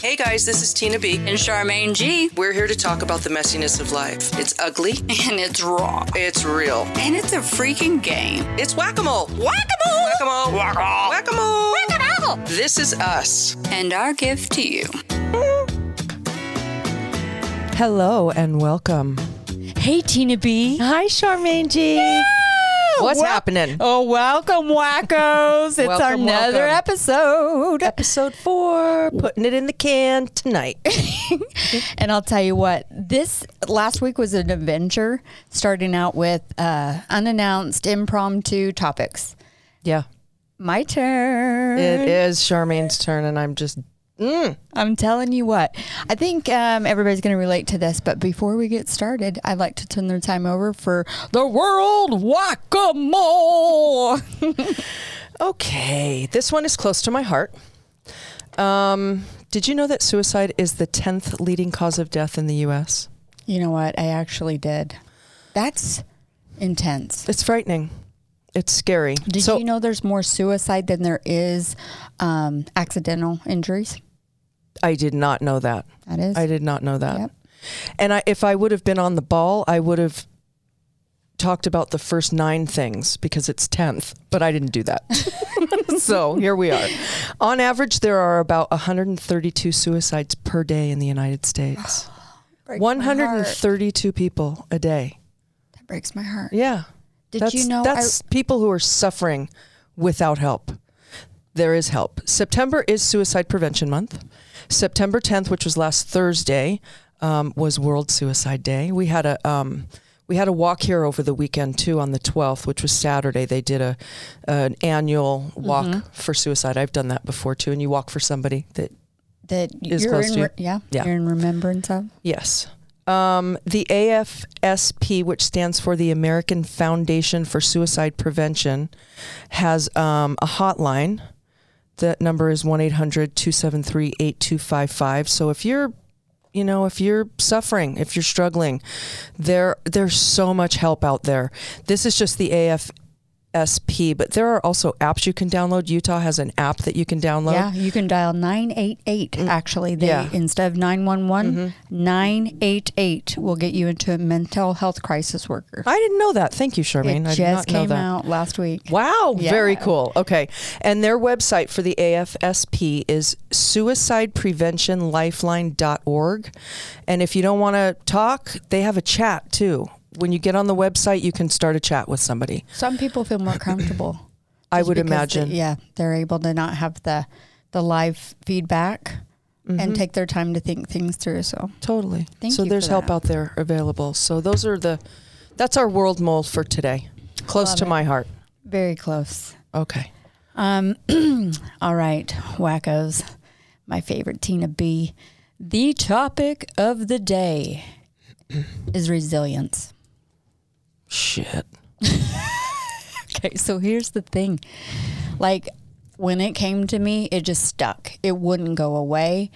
Hey guys, this is Tina B. And Charmaine G. We're here to talk about the messiness of life. It's ugly, And it's raw. it's real, And it's a freaking game. it's whack a mole. Whack-a-mole! Whack a mole. Whack a mole. Whack-a-mole! This is us. And our gift to you. Hello and welcome. Hey, Tina B. Hi, Charmaine G. What's Wel- happening? Oh, welcome, wackos. It's Welcome, another welcome. episode. Episode four, putting it in the can tonight. And I'll tell you what, this last week was an adventure, starting out with uh, unannounced impromptu topics. yeah, My turn. it is Charmaine's turn, and I'm just I'm telling you what. I think um, everybody's going to relate to this, but before we get started, I'd like to turn the time over for the world whack a mole. okay. This one is close to my heart. Um, did you know that suicide is the tenth leading cause of death in the U.S.? you know what? I actually did. That's intense. It's frightening. It's scary. Did so you know there's more suicide than there is um, accidental injuries? I did not know that. That is. I did not know that. Yep. And I, if I would have been on the ball, I would have talked about the first nine things because it's 10th, but I didn't do that. so here we are. On average, there are about 132 suicides per day in the United States. Breaks my heart. 132 people a day. That breaks my heart. Yeah. Did that's, you know? That's people who are suffering without help. There is help. September is Suicide Prevention Month. September 10th, which was last Thursday, um, was World Suicide Day. We had a um, we had a walk here over the weekend too on the 12th, which was Saturday. They did a an annual walk Mm-hmm. for suicide. I've done that before too, and you walk for somebody that that is you're close in, to you. yeah, Yeah. you're in remembrance of. Yes. Um, the AFSP, which stands for the American Foundation for Suicide Prevention, has um, a hotline. That number is 1 800 273 8255. So if you're you know, if you're suffering, if you're struggling, there there's so much help out there. This is just the AFSP, but there are also apps you can download. Utah has an app that you can download. Yeah, you can dial 988 actually. They Mm. Yeah. Mm-hmm. instead of 911, 988 will get you into a mental health crisis worker. I didn't know that. Thank you, Charmaine. it I just did not know came out last week. Wow, very cool. Okay. And their website for the AFSP is suicidepreventionlifeline.org. And if you don't want to talk, they have a chat too. When you get on the website, you can start a chat with somebody. Some people feel more comfortable. I would imagine. they- yeah, they're able to not have the the live feedback Mm-hmm. and take their time to think things through. So Totally. Thank you. so there's help out there available. So those are the that's our world mold for today. Close Love to it. my heart. very close. Okay. Um, all right, wackos. My favorite Tina B. The topic of the day is resilience. Shit. Okay, so here's the thing. Like when it came to me, it just stuck. It wouldn't go away.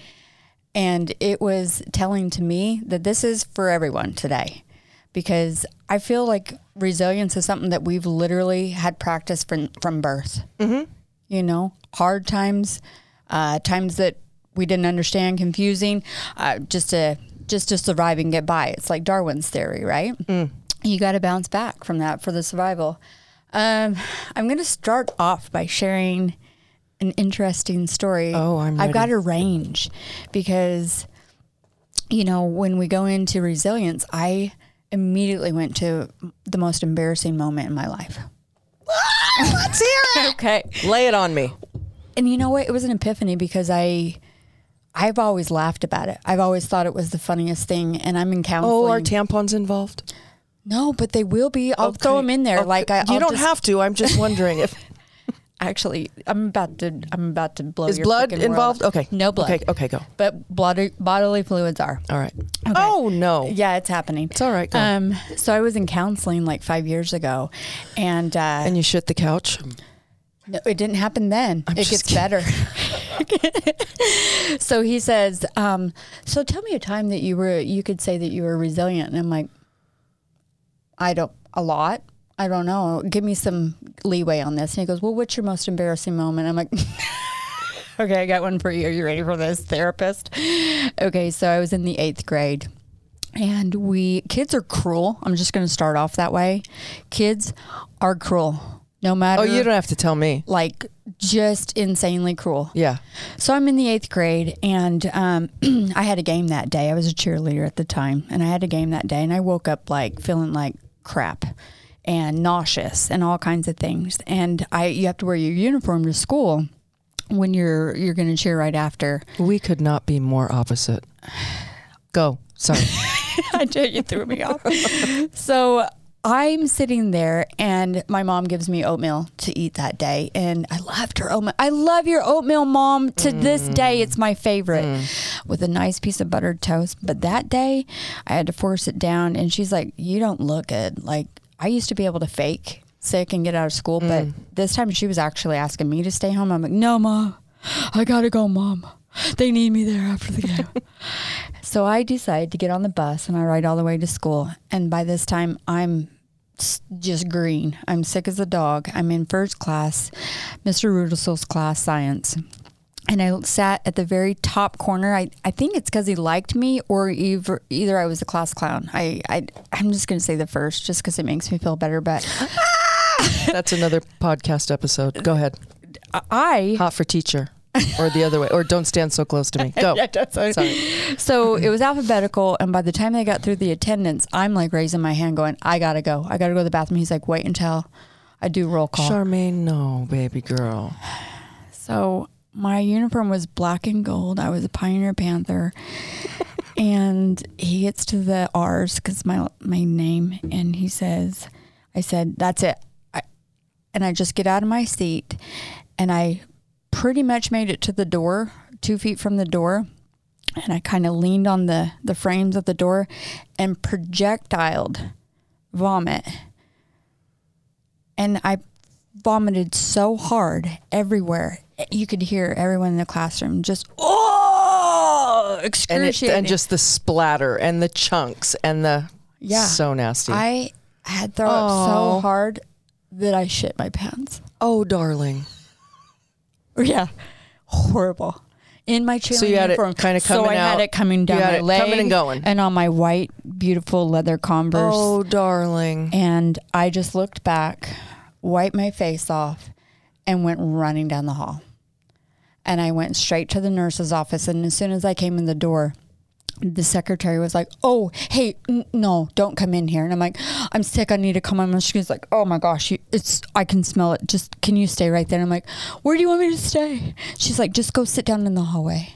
And it was telling to me that this is for everyone today because I feel like resilience is something that we've literally had practice from, from birth. Mm-hmm. You know, hard times, uh, times that we didn't understand, confusing, uh, just to just to survive and get by. It's like Darwin's theory, right? You got to bounce back from that for the survival. Um, I'm going to start off by sharing an interesting story. Oh, I'm I've got a range because, you know, when we go into resilience, I immediately went to the most embarrassing moment in my life. Let's hear it. Okay. Lay it on me. And you know what? It was an epiphany because I. I've always laughed about it. I've always thought it was the funniest thing, and I'm in counseling. Oh, are tampons involved? No, but they will be. I'll throw them in there. Okay. Like I, you I'll don't just- have to. I'm just wondering if Actually, I'm about to. I'm about to blow. is your blood freaking world. involved. Okay. No blood. Okay. Okay. Go. But blood, bodily fluids are. All right. Oh no. Yeah, it's happening. It's all right. Go. Um, so I was in counseling like five years ago, and, uh, and you shit the couch. no, it didn't happen then. it just gets better. so he says, um, "So tell me a time that you were you could say that you were resilient." And I'm like, "I don't a lot. I don't know. Give me some leeway on this." And he goes, "Well, what's your most embarrassing moment?" I'm like. Okay, I got one for you. Are you ready for this, therapist? Okay, so I was in the eighth grade. And we, kids are cruel. I'm just going to start off that way. Kids are cruel, no matter. Oh, you don't have to tell me. like just insanely cruel. Yeah. So I'm in the eighth grade, and um, I had a game that day. I was a cheerleader at the time, and I had a game that day, and I woke up like feeling like crap and nauseous and all kinds of things. And I, you have to wear your uniform to school when you're you're going to cheer right after. We could not be more opposite. Go. Sorry. I tell you threw me off. so I'm sitting there and my mom gives me oatmeal to eat that day. And I loved her oatmeal. I love your oatmeal, mom. To this mm. day, it's my favorite mm. with a nice piece of buttered toast. But that day, I had to force it down. And she's like, You don't look good. Like, I used to be able to fake sick and get out of school. But mm. this time, she was actually asking me to stay home. I'm like, No, mom. I got to go, mom. They need me there after the game. So I decide to get on the bus and I ride all the way to school. And by this time, I'm just green. I'm sick as a dog. I'm in first class, Mr. Rudelsel's class, science. And I sat at the very top corner. I, I think it's because he liked me, or either, either I was a class clown. I, I I'm just going to say the first, just because it makes me feel better. But That's another podcast episode. Go ahead. I Hot for teacher. Or the other way. Or don't stand so close to me. Go. Yeah, that's right. Sorry. So it was alphabetical, and by the time they got through the attendance, I'm like raising my hand, going, "I gotta go. I gotta go to the bathroom." He's like, "Wait until I do roll call." Charmaine, no, baby girl. So my uniform was black and gold. I was a Pioneer Panther, and he gets to the R's because my my name, and he says, "I said that's it," I, and I just get out of my seat, and I pretty much made it to the door, two feet from the door. And I kind of leaned on the, the frames of the door and projectiled vomit. And I vomited so hard everywhere. You could hear everyone in the classroom just, oh, And, it, excruciating. and just the splatter and the chunks and the. Yeah. So nasty. I had thrown up so hard that I shit my pants. oh, darling. Yeah, horrible. In my cheerleading So you had it kinda So coming I had it coming down you had my leg, coming and going. and on my white, beautiful leather Converse. Oh, darling. And I just looked back, wiped my face off, and went running down the hall. And I went straight to the nurse's office. And as soon as I came in the door, the secretary was like, "Oh, hey, n- no, don't come in here." And I'm like, "I'm sick. I need to come in." And she's like, "Oh my gosh, you, it's I can smell it. Just can you stay right there?" And I'm like, "Where do you want me to stay?" She's like, "Just go sit down in the hallway."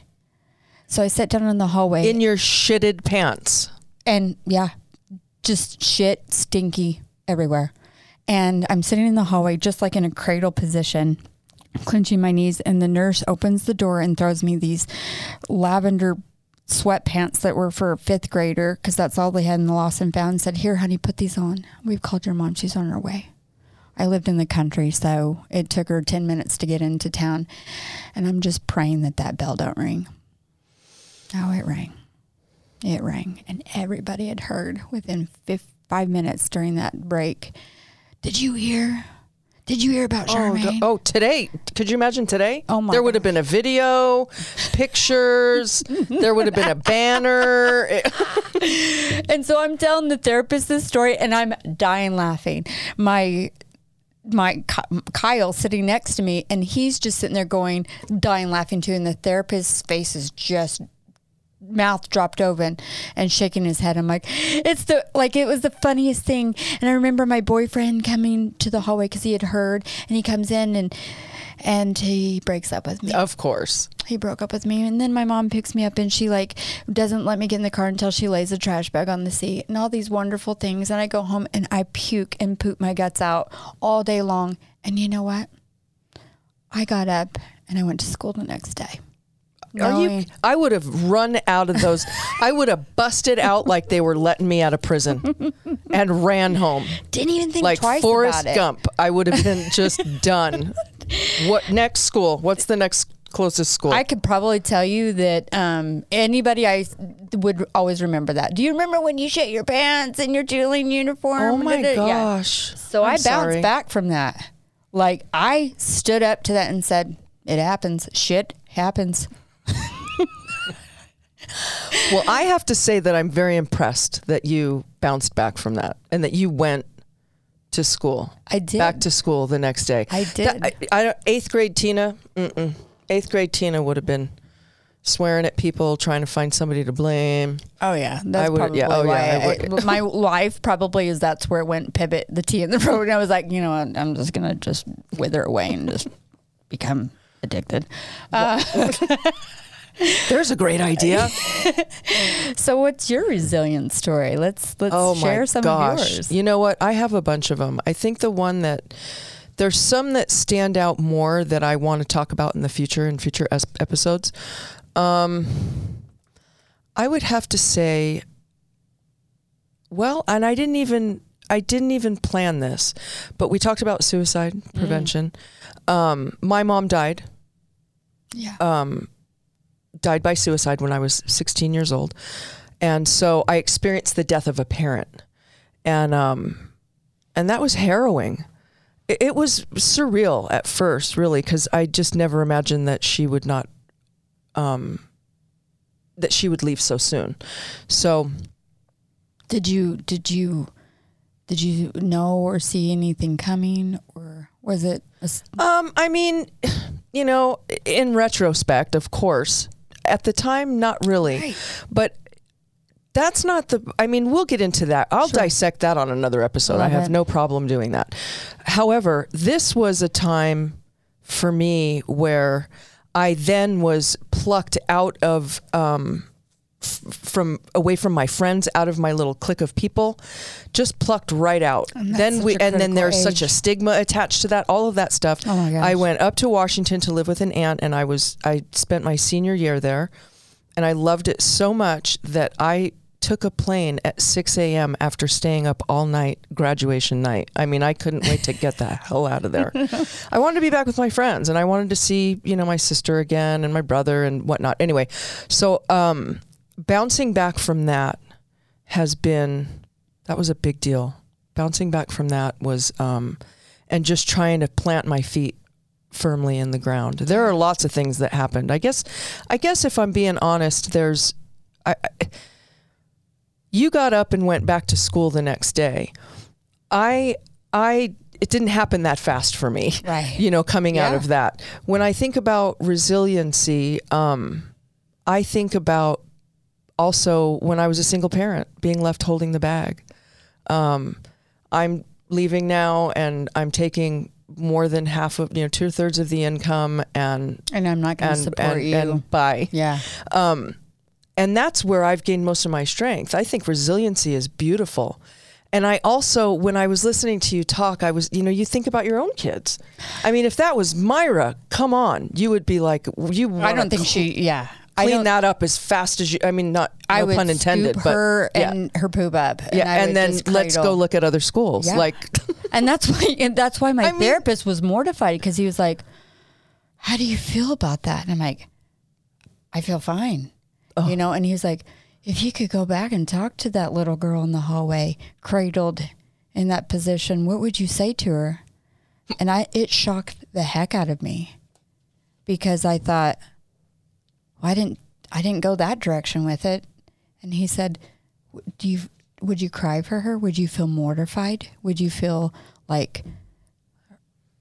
So I sat down in the hallway, In your shitted pants. and yeah, just shit, stinky everywhere. And I'm sitting in the hallway, just like in a cradle position, clenching my knees. And the nurse opens the door and throws me these lavender sweatpants that were for a fifth grader because that's all they had in the lost and found. Said, "Here, honey, put these on. We've called your mom. She's on her way." I lived in the country, so it took her ten minutes to get into town, and I'm just praying that that bell don't ring. Oh, it rang. It rang, and everybody had heard within five minutes during that break. Did you hear? Did you hear about Oh, Charmaine? d- oh, today. Could you imagine today? Oh, my There would have been a video, pictures. there would have been a banner. And so I'm telling the therapist this story, and I'm dying laughing. My my Kyle sitting next to me, and he's just sitting there going, dying laughing too. And the therapist's face is just mouth dropped open and shaking his head. I'm like, it's the like it was the funniest thing. And I remember my boyfriend coming to the hallway because he had heard, and he comes in and and he breaks up with me of course. he broke up with me and then my mom picks me up and she like doesn't let me get in the car until she lays a trash bag on the seat and all these wonderful things and i go home and i puke and poop my guts out all day long and you know what i got up and i went to school the next day Are you? I would have run out of those. I would have busted out like they were letting me out of prison, and ran home didn't even think like twice Forrest about it Gump. I would have been just done. What next school? What's the next closest school? I could probably tell you that um, anybody I would always remember that. Do you remember when you shit your pants in your cheerleading uniform? oh my Da-da- yeah. gosh! So I'm I bounced sorry. back from that. Like I stood up to that and said, "It happens. Shit happens. Well, I have to say that I'm very impressed that you bounced back from that and that you went to school. I did. Back to school the next day. I That- did. I, I eighth grade Tina. Mm-mm. Eighth grade Tina would have been swearing at people, trying to find somebody to blame. Oh yeah, that's would- oh, probably yeah, oh, why. yeah, I I- would. my life probably is that's where it went pivot the T in the road. And I was like, you know what, I'm just gonna just wither away and just become addicted. Uh, There's a great idea. so what's your resilience story? Let's let's oh share some gosh! of yours. You know what? I have a bunch of them. I think the one that there's some that stand out more that I want to talk about in the future in future es- episodes. Um, I would have to say, well, and I didn't even I didn't even plan this, but we talked about suicide Mm. Um, my mom died. Yeah. Um, died by suicide when I was 16 years old, and so I experienced the death of a parent, and um, and that was harrowing. It, it was surreal at first, really, because I just never imagined that she would not, um, that she would leave so soon. So Did you did you did you know or see anything coming, or was it? A, Um, I mean, you know, in retrospect, of course, at the time, not really, Right. but that's not the. I mean, we'll get into that. I'll Sure. dissect that on another episode. I have it. no problem doing that. However, this was a time for me where I then was plucked out of. Um, f- from away from my friends out of my little clique of people just plucked right out And then we and then there's such a stigma attached to that all of that stuff Oh my gosh. I went up to Washington to live with an aunt, and I was I spent my senior year there, and I loved it so much that I took a plane at 6 a.m. after staying up all night graduation night. I mean, I couldn't wait to get the hell out of there. I wanted to be back with my friends, and I wanted to see you know my sister again and my brother and whatnot. Anyway, so um, bouncing back from that has been that was a big deal. Bouncing back from that was um, and just trying to plant my feet firmly in the ground. There are lots of things that happened. I guess I guess if I'm being honest, there's I, I you got up and went back to school the next day. I I it didn't happen that fast for me. Right. You know, coming out of that. When I think about resiliency, um, I think about also when I was a single parent, being left holding the bag. Um, I'm leaving now, and I'm taking more than half of you know two thirds of the income, and and I'm not going to support and, you. and bye. yeah. Um, and that's where I've gained most of my strength. I think resiliency is beautiful. And I also, when I was listening to you talk, I was, you know, you think about your own kids. I mean, if that was Myra, come on, you would be like, you. I don't think she. Yeah. I clean that up as fast as you. I mean, not I no would pun intended, scoop but her yeah. and her poop up. yeah, I and then let's go look at other schools. Yeah. Like, And that's why. And that's why my I mean- therapist was mortified because he was like, "How do you feel about that?" And I'm like, "I feel fine," Oh. you know. And he was like, "If you could go back and talk to that little girl in the hallway, cradled in that position, what would you say to her?" And I, it shocked the heck out of me because I thought, well, I didn't, I didn't go that direction with it. And he said, "Do you would you cry for her? Would you feel mortified? Would you feel like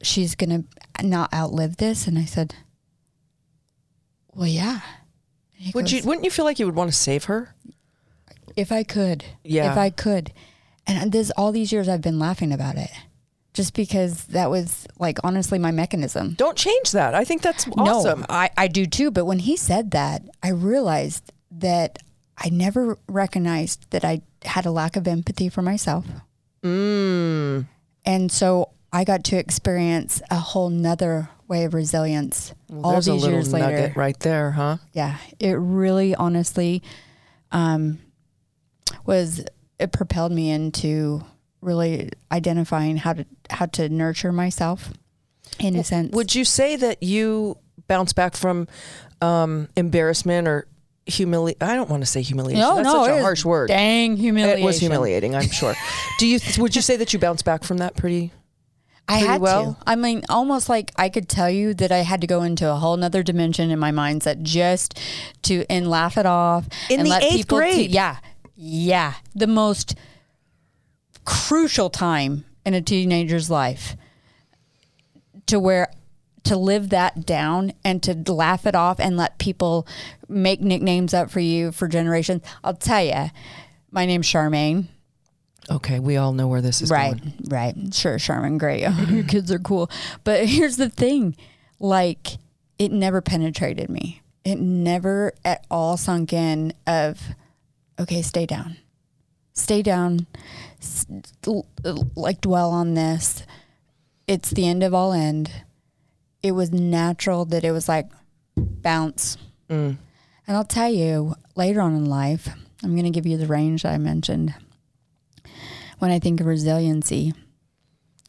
she's going to not outlive this?" And I said, "Well, yeah." He would goes, you? Wouldn't you feel like you would want to save her? if I could, Yeah. if I could, and this all these years I've been laughing about it, just because that was like honestly my mechanism. Don't change that. I think that's awesome. No, I, I do too. But when he said that, I realized that I never recognized that I had a lack of empathy for myself. Mm. And so I got to experience a whole nother way of resilience all these a years nugget later. right there, huh? Yeah, it really honestly um, was, it propelled me into really identifying how to, how to nurture myself in a sense. Would you say that you bounce back from um, embarrassment or humili? I don't want to say humiliation. no, That's no, such a harsh word. Dang humiliation. It was humiliating, I'm sure. Do you? Would you say that you bounce back from that pretty? I had well? to. I mean, almost like I could tell you that I had to go into a whole nother dimension in my mindset just to and laugh it off In and the let eighth people. grade? yeah, yeah, the most crucial time in a teenager's life to where to live that down and to laugh it off and let people make nicknames up for you for generations. I'll tell you, my name's Charmaine. Okay, we all know where this is right, going. right. Sure, Charmaine, great. Your kids are cool. But here's the thing like, it never penetrated me. It never at all sunk in of, okay, stay down. Stay down. Like, dwell on this. It's the end of all end. It was natural that it was like, bounce. Mm. And I'll tell you, later on in life, I'm going to give you the range I mentioned when I think of resiliency,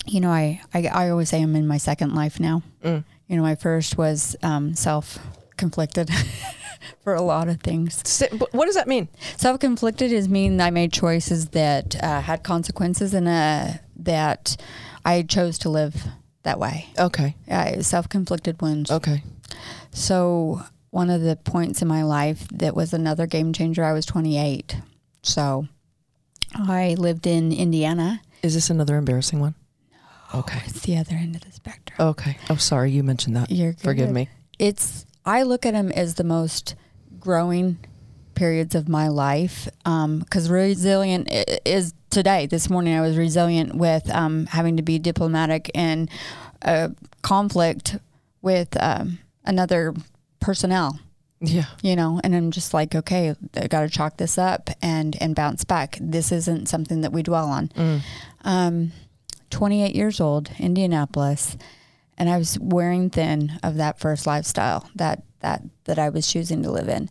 you know, I, I, I always say I'm in my second life now. Mm. You know, my first was um, self conflicted for a lot of things. But what does that mean? Self conflicted is mean I made choices that uh, had consequences and uh, that I chose to live that way. Okay, Uh, self conflicted wounds. okay. So, one of the points in my life that was another game changer, I was 28. So, I lived in Indiana. Is this another embarrassing one? Okay. It's the other end of the spectrum. Okay. Oh, sorry, you mentioned that. You're Forgive me. It's I look at them as the most growing periods of my life because resilient is today. This morning I was resilient with um, having to be diplomatic in a conflict with um, another personnel. Yeah. you know and i'm just like okay i got to chalk this up and and bounce back this isn't something that we dwell on Mm. um 28 years old indianapolis and i was wearing thin of that first lifestyle that that that i was choosing to live in.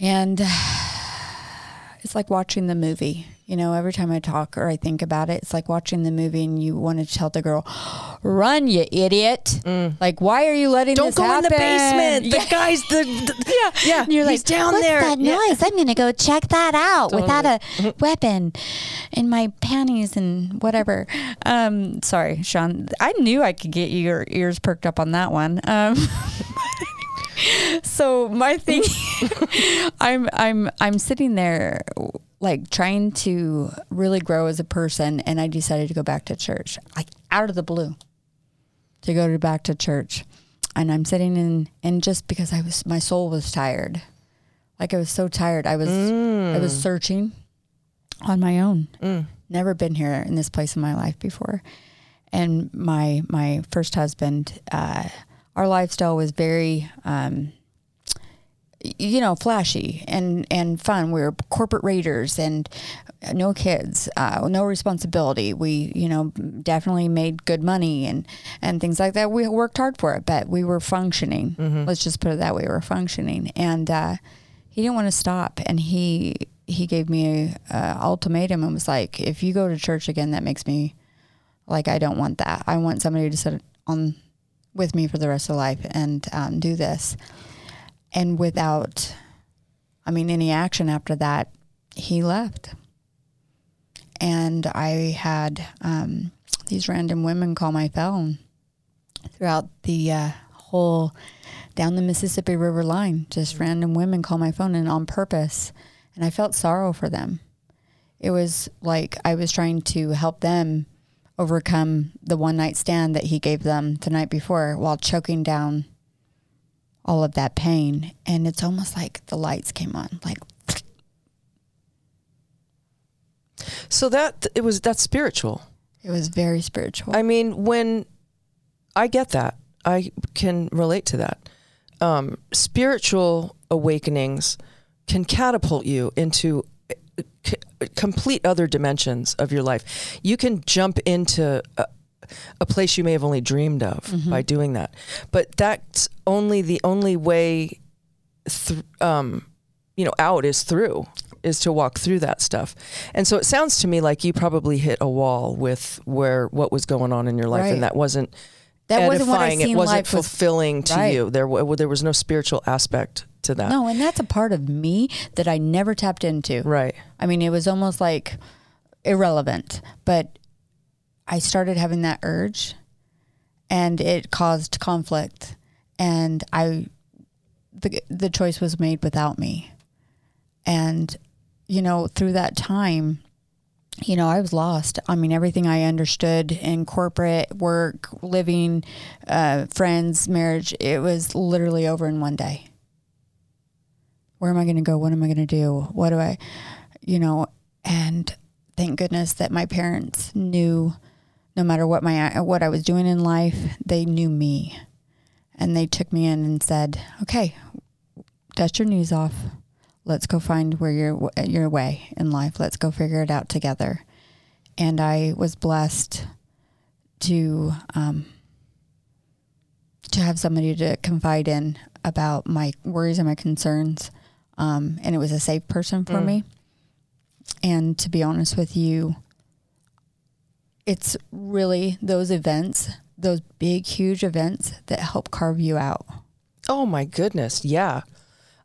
And it's like watching the movie you know every time i talk or i think about it it's like watching the movie and you want to tell the girl run you idiot like why are you letting Mm. Don't this go in the basement. The guy's the, the yeah yeah. And you're he's like, down What's there. that Yeah. noise? I'm gonna go check that out without a Mm-hmm. weapon in my panties and whatever. Um, sorry, Sean. I knew I could get your ears perked up on that one. Um, so my thing, I'm I'm I'm sitting there like trying to really grow as a person, and I decided to go back to church, like out of the blue, to go to back to church, and I'm sitting in, and just because I was my soul was tired, like I was so tired, I was I was searching on my own. Never been here in this place in my life before, and my my first husband, uh, our lifestyle was very. Um, you know, flashy and and fun. We were corporate raiders and no kids, uh, no responsibility. We, you know, definitely made good money and and things like that. We worked hard for it, but we were functioning. Let's just put it that way. We were functioning, and uh, he didn't want to stop. And he he gave me a, a ultimatum and was like, "If you go to church again, that makes me like I don't want that. I want somebody to sit on with me for the rest of life and um, do this." And without i mean any action after that he left. And i had um, these random women call my phone throughout the uh, whole down the mississippi river line. Just random women call my phone and on purpose. And i felt sorrow for them. It was like i was trying to help them overcome the one night stand that he gave them the night before while choking down all of that pain and it's almost like the lights came on like So that it was that's spiritual. it was very spiritual I mean, when I get that, I can relate to that. Um, spiritual awakenings can catapult you into uh, c- complete other dimensions of your life. You can jump into a, a place you may have only dreamed of by doing that, but that's only the only way. Th- um, you know, out is through is to walk through that stuff. And so it sounds to me like you probably hit a wall with where what was going on in your life Right. and that wasn't that wasn't what i seen it wasn't life was fulfilling to Right. you. There wa- there was no spiritual aspect to that. no and that's a part of me that i never tapped into Right. i mean it was almost like irrelevant but I started having that urge and it caused conflict and I the the choice was made without me. And you know, through that time, you know, I was lost. I mean, everything I understood in corporate work, living, uh, friends, marriage, it was literally over in one day. Where am I going to go? What am I going to do? What do I, you know, and thank goodness that my parents knew no matter what my what I was doing in life, they knew me. And they took me in and said, "Okay, dust your knees off let's go find where your your way in life. Let's go figure it out together. And I was blessed to um, to have somebody to confide in about my worries and my concerns. Um, and it was a safe person for mm. me. And to be honest with you, it's really those events, those big, huge events that help carve you out. Oh my goodness. Yeah.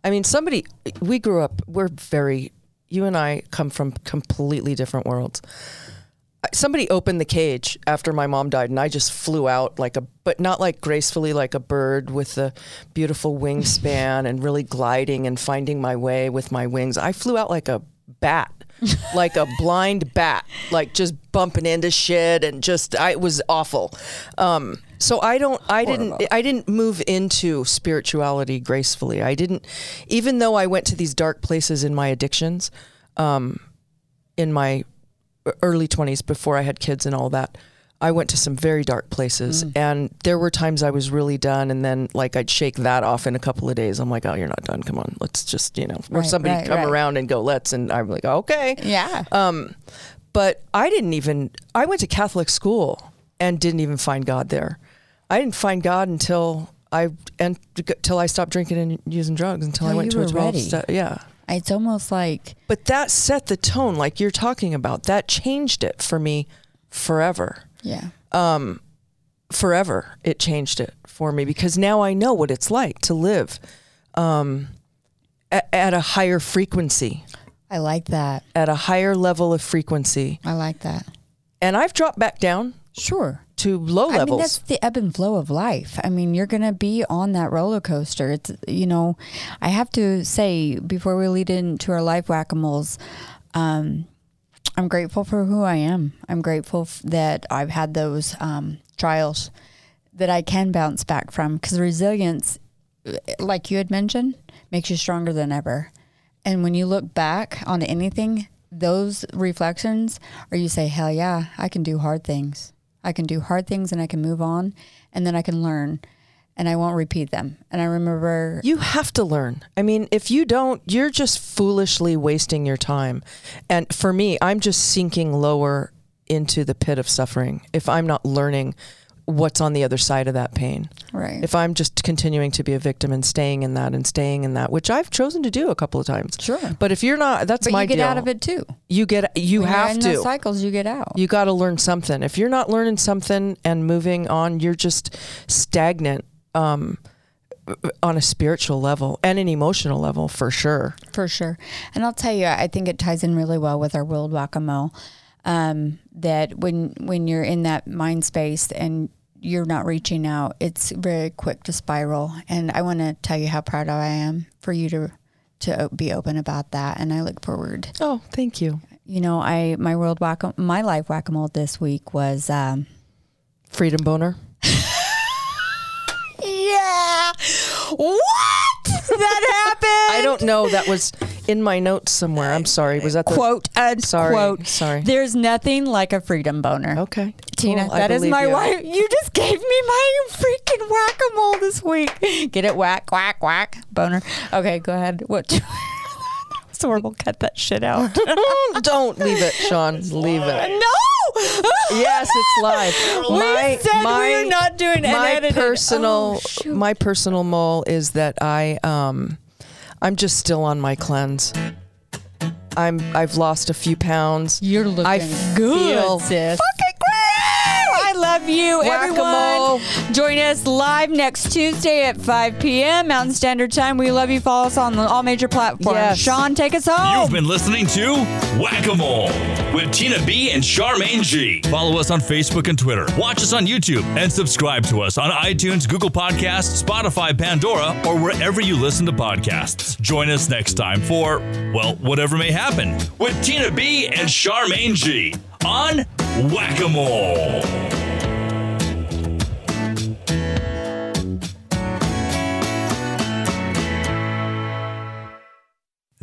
I mean, somebody, we grew up, we're very, you and I come from completely different worlds. Somebody opened the cage after my mom died, and I just flew out like a, but not like gracefully like a bird with a beautiful wingspan and really gliding and finding my way with my wings. I flew out like a bat like a blind bat, like just bumping into shit and just I it was awful. Um, so I don't I didn't I didn't move into spirituality gracefully. I didn't even though I went to these dark places in my addictions um, in my early 20s before I had kids and all that. I went to some very dark places, mm. and there were times I was really done, and then like I'd shake that off in a couple of days. I'm like, oh, you're not done. Come on, let's just you know, or somebody right, come right. around and go, let's, and I'm like, okay, yeah. Um, but I didn't even. I went to Catholic school and didn't even find God there. I didn't find God until I and until I stopped drinking and using drugs until I went to a 12 step. Yeah. It's almost like But that set the tone like you're talking about. That changed it for me forever. Yeah. Um, forever, it changed it for me because now I know what it's like to live um, at, at a higher frequency. I like that. At a higher level of frequency. I like that. And I've dropped back down. Sure. To low levels. I mean, that's the ebb and flow of life. I mean, you're going to be on that roller coaster. It's, you know, I have to say before we lead into our life whack a moles, um, I'm grateful for who I am. I'm grateful f- that I've had those um, trials that I can bounce back from because resilience, like you had mentioned, makes you stronger than ever. And when you look back on anything, those reflections, or you say, hell yeah, I can do hard things. I can do hard things and I can move on and then I can learn and I won't repeat them. And I remember you have to learn. I mean, if you don't, you're just foolishly wasting your time. And for me, I'm just sinking lower into the pit of suffering if I'm not learning what's on the other side of that pain. Right. If I'm just continuing to be a victim and staying in that and staying in that, which I've chosen to do a couple of times. Sure. But if you're not, that's but my you get deal. out of it too. You get you when have to. cycles you get out. You got to learn something. If you're not learning something and moving on, you're just stagnant um, on a spiritual level and an emotional level for sure. For sure. And I'll tell you, I think it ties in really well with our world whack a mole. Um, that when when you're in that mind space and you're not reaching out, it's very quick to spiral. And I want to tell you how proud I am for you to to be open about that. And I look forward. Oh, thank you. You know, I my world whack my life whack a mole this week was um, freedom boner. What? that happened? I don't know. That was in my notes somewhere. I'm sorry. Was that the quote? And sorry. Quote. Sorry. There's nothing like a freedom boner. Okay. Tina, cool. that is my you. wife. You just gave me my freaking whack a mole this week. Get it? Whack, whack, whack. Boner. Okay, go ahead. What? so we'll cut that shit out. Don't leave it, Sean. Leave it. No. yes, it's live. We my, said my, we're not doing my personal oh, my personal mole is that I um I'm just still on my cleanse. I'm I've lost a few pounds. You're looking I good, sis. Fucking great. I love you, Whack-a-mole. everyone. Join us live next Tuesday at 5 p.m. Mountain Standard Time. We love you. Follow us on all major platforms. Yes. Sean, take us home. You've been listening to Whack a Mole with Tina B and Charmaine G. Follow us on Facebook and Twitter. Watch us on YouTube and subscribe to us on iTunes, Google Podcasts, Spotify, Pandora, or wherever you listen to podcasts. Join us next time for, well, whatever may happen with Tina B and Charmaine G on Whack a Mole.